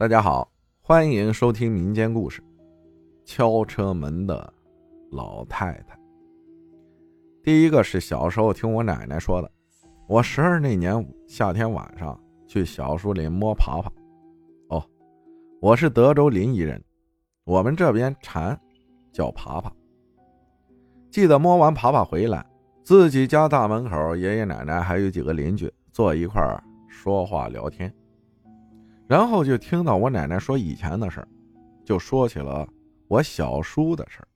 大家好，欢迎收听民间故事。敲车门的老太太。第一个是小时候听我奶奶说的。我十二那年夏天晚上去小树林摸爬爬。哦，我是德州临沂人，我们这边蝉叫爬爬。记得摸完爬爬回来，自己家大门口，爷爷奶奶还有几个邻居坐一块儿说话聊天。然后就听到我奶奶说以前的事儿，就说起了我小叔的事儿。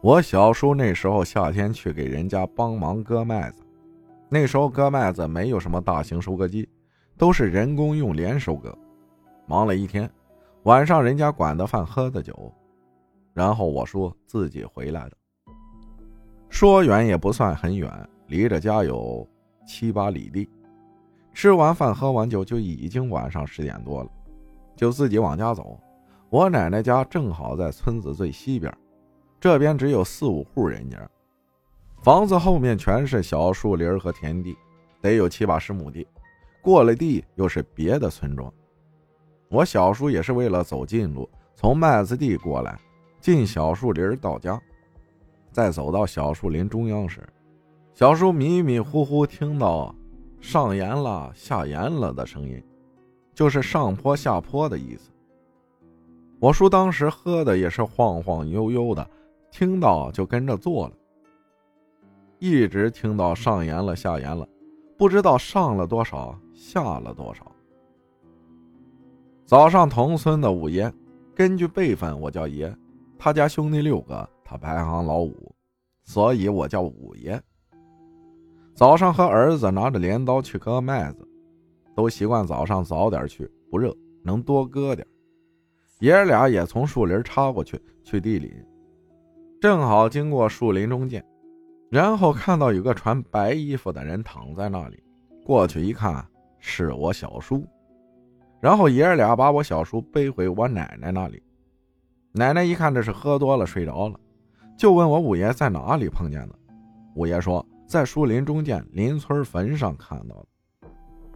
我小叔那时候夏天去给人家帮忙割麦子，那时候割麦子没有什么大型收割机，都是人工用镰收割。忙了一天，晚上人家管的饭喝的酒，然后我叔自己回来的。说远也不算很远，离着家有七八里地。吃完饭，喝完酒，就已经晚上十点多了，就自己往家走。我奶奶家正好在村子最西边，这边只有四五户人家，房子后面全是小树林和田地，得有七八十亩地。过了地又是别的村庄。我小叔也是为了走近路，从麦子地过来，进小树林到家，再走到小树林中央时，小叔迷迷糊糊听到。上盐了，下盐了的声音，就是上坡下坡的意思。我叔当时喝的也是晃晃悠悠的，听到就跟着做了，一直听到上盐了，下盐了，不知道上了多少，下了多少。早上同村的五爷，根据辈分我叫爷，他家兄弟六个，他排行老五，所以我叫五爷。早上和儿子拿着镰刀去割麦子，都习惯早上早点去，不热，能多割点。爷儿俩也从树林插过去，去地里，正好经过树林中间，然后看到有个穿白衣服的人躺在那里，过去一看是我小叔，然后爷儿俩把我小叔背回我奶奶那里。奶奶一看这是喝多了睡着了，就问我五爷在哪里碰见的，五爷说。在树林中间，邻村坟上看到的。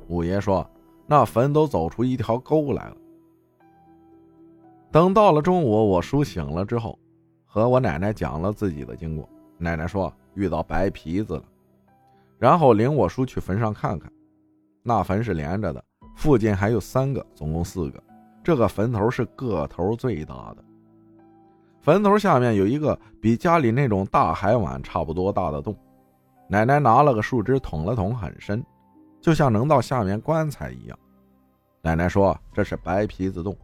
五爷说：“那坟都走出一条沟来了。”等到了中午，我叔醒了之后，和我奶奶讲了自己的经过。奶奶说遇到白皮子了，然后领我叔去坟上看看。那坟是连着的，附近还有三个，总共四个。这个坟头是个头最大的，坟头下面有一个比家里那种大海碗差不多大的洞。奶奶拿了个树枝捅了捅，很深，就像能到下面棺材一样。奶奶说：“这是白皮子洞，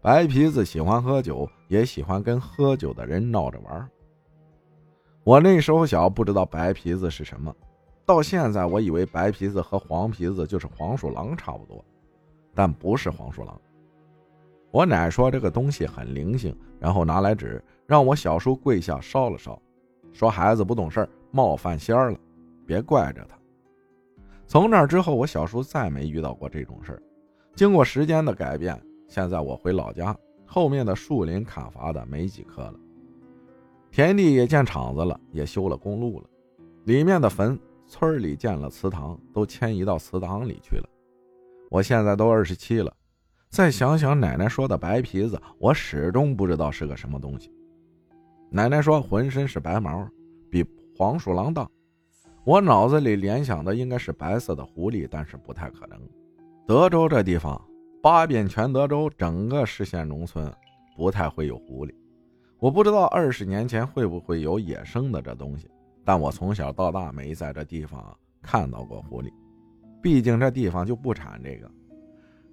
白皮子喜欢喝酒，也喜欢跟喝酒的人闹着玩。”我那时候小，不知道白皮子是什么，到现在我以为白皮子和黄皮子就是黄鼠狼差不多，但不是黄鼠狼。我奶说这个东西很灵性，然后拿来纸，让我小叔跪下烧了烧，说孩子不懂事儿冒犯仙儿了，别怪着他。从那之后，我小叔再没遇到过这种事儿。经过时间的改变，现在我回老家，后面的树林砍伐的没几棵了，田地也建厂子了，也修了公路了，里面的坟，村里建了祠堂，都迁移到祠堂里去了。我现在都二十七了，再想想奶奶说的白皮子，我始终不知道是个什么东西。奶奶说浑身是白毛，黄鼠狼大，我脑子里联想的应该是白色的狐狸，但是不太可能。德州这地方，八遍全德州整个市县农村不太会有狐狸。我不知道二十年前会不会有野生的这东西，但我从小到大没在这地方看到过狐狸，毕竟这地方就不产这个。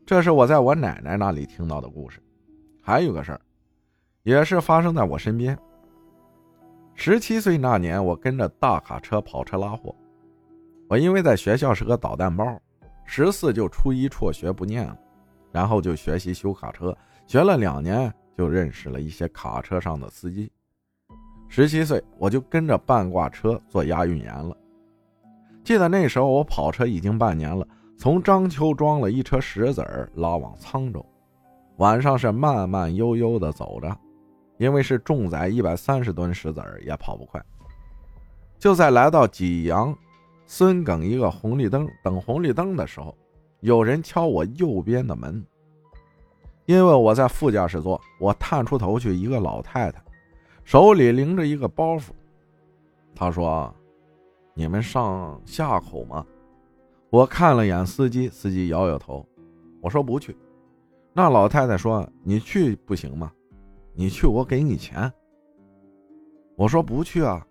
这是我在我奶奶那里听到的故事。还有个事儿，也是发生在我身边。十七岁那年，我跟着大卡车跑车拉货。我因为在学校是个捣蛋包，十四就初一辍学不念了，然后就学习修卡车，学了两年就认识了一些卡车上的司机。十七岁我就跟着半挂车做押运员了。记得那时候我跑车已经半年了，从章丘装了一车石子儿拉往沧州，晚上是慢慢悠悠的走着。因为是重载一百三十吨石子儿，也跑不快。就在来到济阳孙耿一个红绿灯等红绿灯的时候，有人敲我右边的门。因为我在副驾驶座，我探出头去，一个老太太，手里拎着一个包袱。她说：“你们上下口吗？”我看了眼司机，司机摇摇头。我说：“不去。”那老太太说：“你去不行吗？你去，我给你钱。”我说：“不去啊。”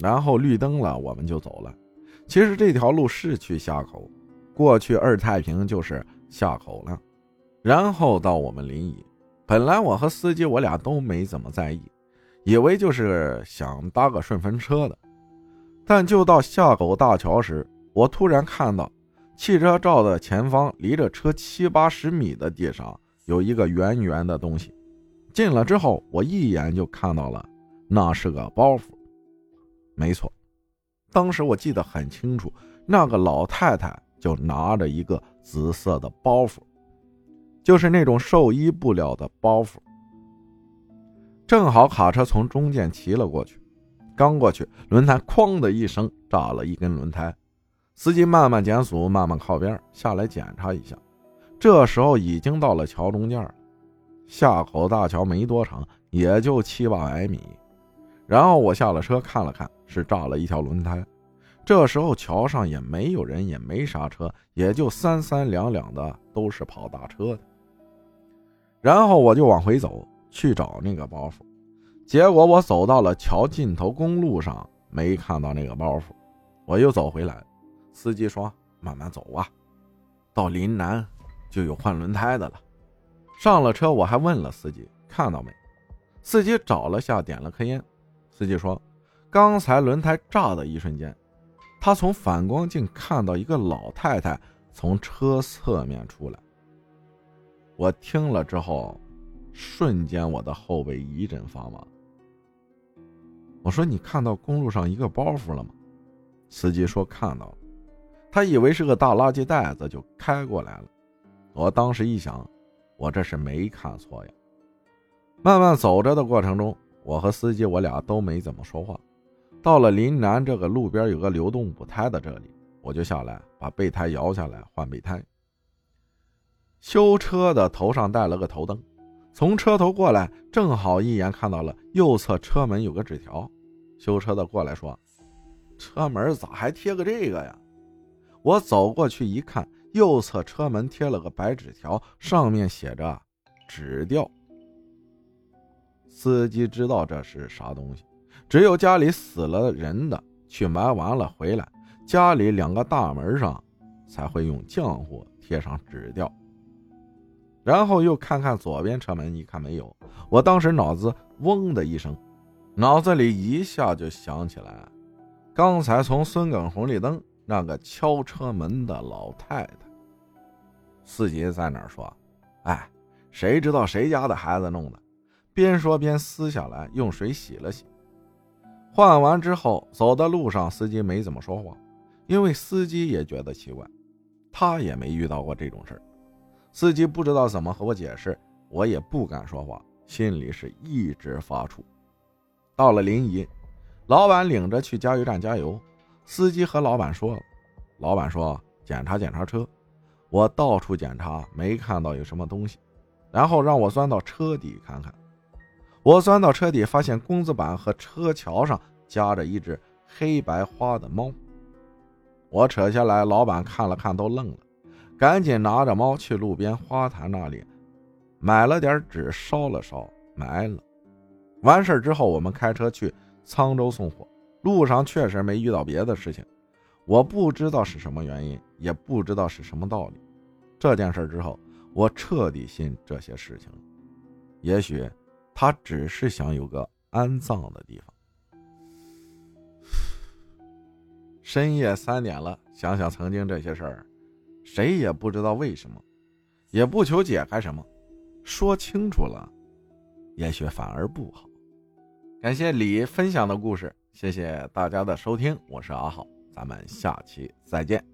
然后绿灯了，我们就走了。其实这条路是去下口，过去二太平就是下口了，然后到我们临沂。本来我和司机我俩都没怎么在意，以为就是想搭个顺风车的。但就到下口大桥时，我突然看到汽车照的前方，离着车七八十米的地上有一个圆圆的东西。进了之后，我一眼就看到了，那是个包袱。没错。当时我记得很清楚，那个老太太就拿着一个紫色的包袱，就是那种寿衣布料的包袱。正好卡车从中间骑了过去，刚过去，轮胎哐的一声炸了一根轮胎。司机慢慢减速，慢慢靠边下来检查一下。这时候已经到了桥中间了，下口大桥没多长，也就七八百米。然后我下了车看了看，是炸了一条轮胎。这时候桥上也没有人，也没啥车，也就三三两两的都是跑大车的。然后我就往回走去找那个包袱，结果我走到了桥尽头公路上，没看到那个包袱。我又走回来，司机说：“慢慢走啊，到临南就有换轮胎的了。”上了车，我还问了司机看到没，司机找了下，点了颗烟。司机说：“刚才轮胎炸的一瞬间，他从反光镜看到一个老太太从车侧面出来。”我听了之后，瞬间我的后背一阵发麻。我说：“你看到公路上一个包袱了吗？”司机说：“看到了。”他以为是个大垃圾袋子，就开过来了。我当时一想，我这是没看错呀。慢慢走着的过程中。我和司机，我俩都没怎么说话。到了临南这个路边有个流动补胎的这里，我就下来把备胎摇下来换备胎。修车的头上带了个头灯，从车头过来，正好一眼看到了右侧车门有个纸条。修车的过来说：“车门咋还贴个这个呀？”我走过去一看，右侧车门贴了个白纸条，上面写着“纸吊”。司机知道这是啥东西，只有家里死了人的去埋完了回来，家里两个大门上才会用浆糊贴上纸吊。然后又看看左边车门，一看没有，我当时脑子嗡的一声，脑子里一下就想起来，刚才从孙耿红绿灯那个敲车门的老太太。司机在那儿说：“哎，谁知道谁家的孩子弄的？”边说边撕下来，用水洗了洗。换完之后，走的路上，司机没怎么说话，因为司机也觉得奇怪，他也没遇到过这种事。司机不知道怎么和我解释，我也不敢说话，心里是一直发怵。到了临沂，老板领着去加油站加油，司机和老板说了，老板说检查检查车，我到处检查，没看到有什么东西，然后让我钻到车底看看。我钻到车底，发现工字板和车桥上夹着一只黑白花的猫。我扯下来，老板看了看都愣了，赶紧拿着猫去路边花坛那里买了点纸烧了烧，埋了。完事之后，我们开车去沧州送货，路上确实没遇到别的事情。我不知道是什么原因，也不知道是什么道理。这件事之后，我彻底信这些事情了。也许。他只是想有个安葬的地方。深夜三点了，想想曾经这些事儿，谁也不知道为什么，也不求解开什么，说清楚了，也许反而不好。感谢李分享的故事，谢谢大家的收听，我是阿浩，咱们下期再见。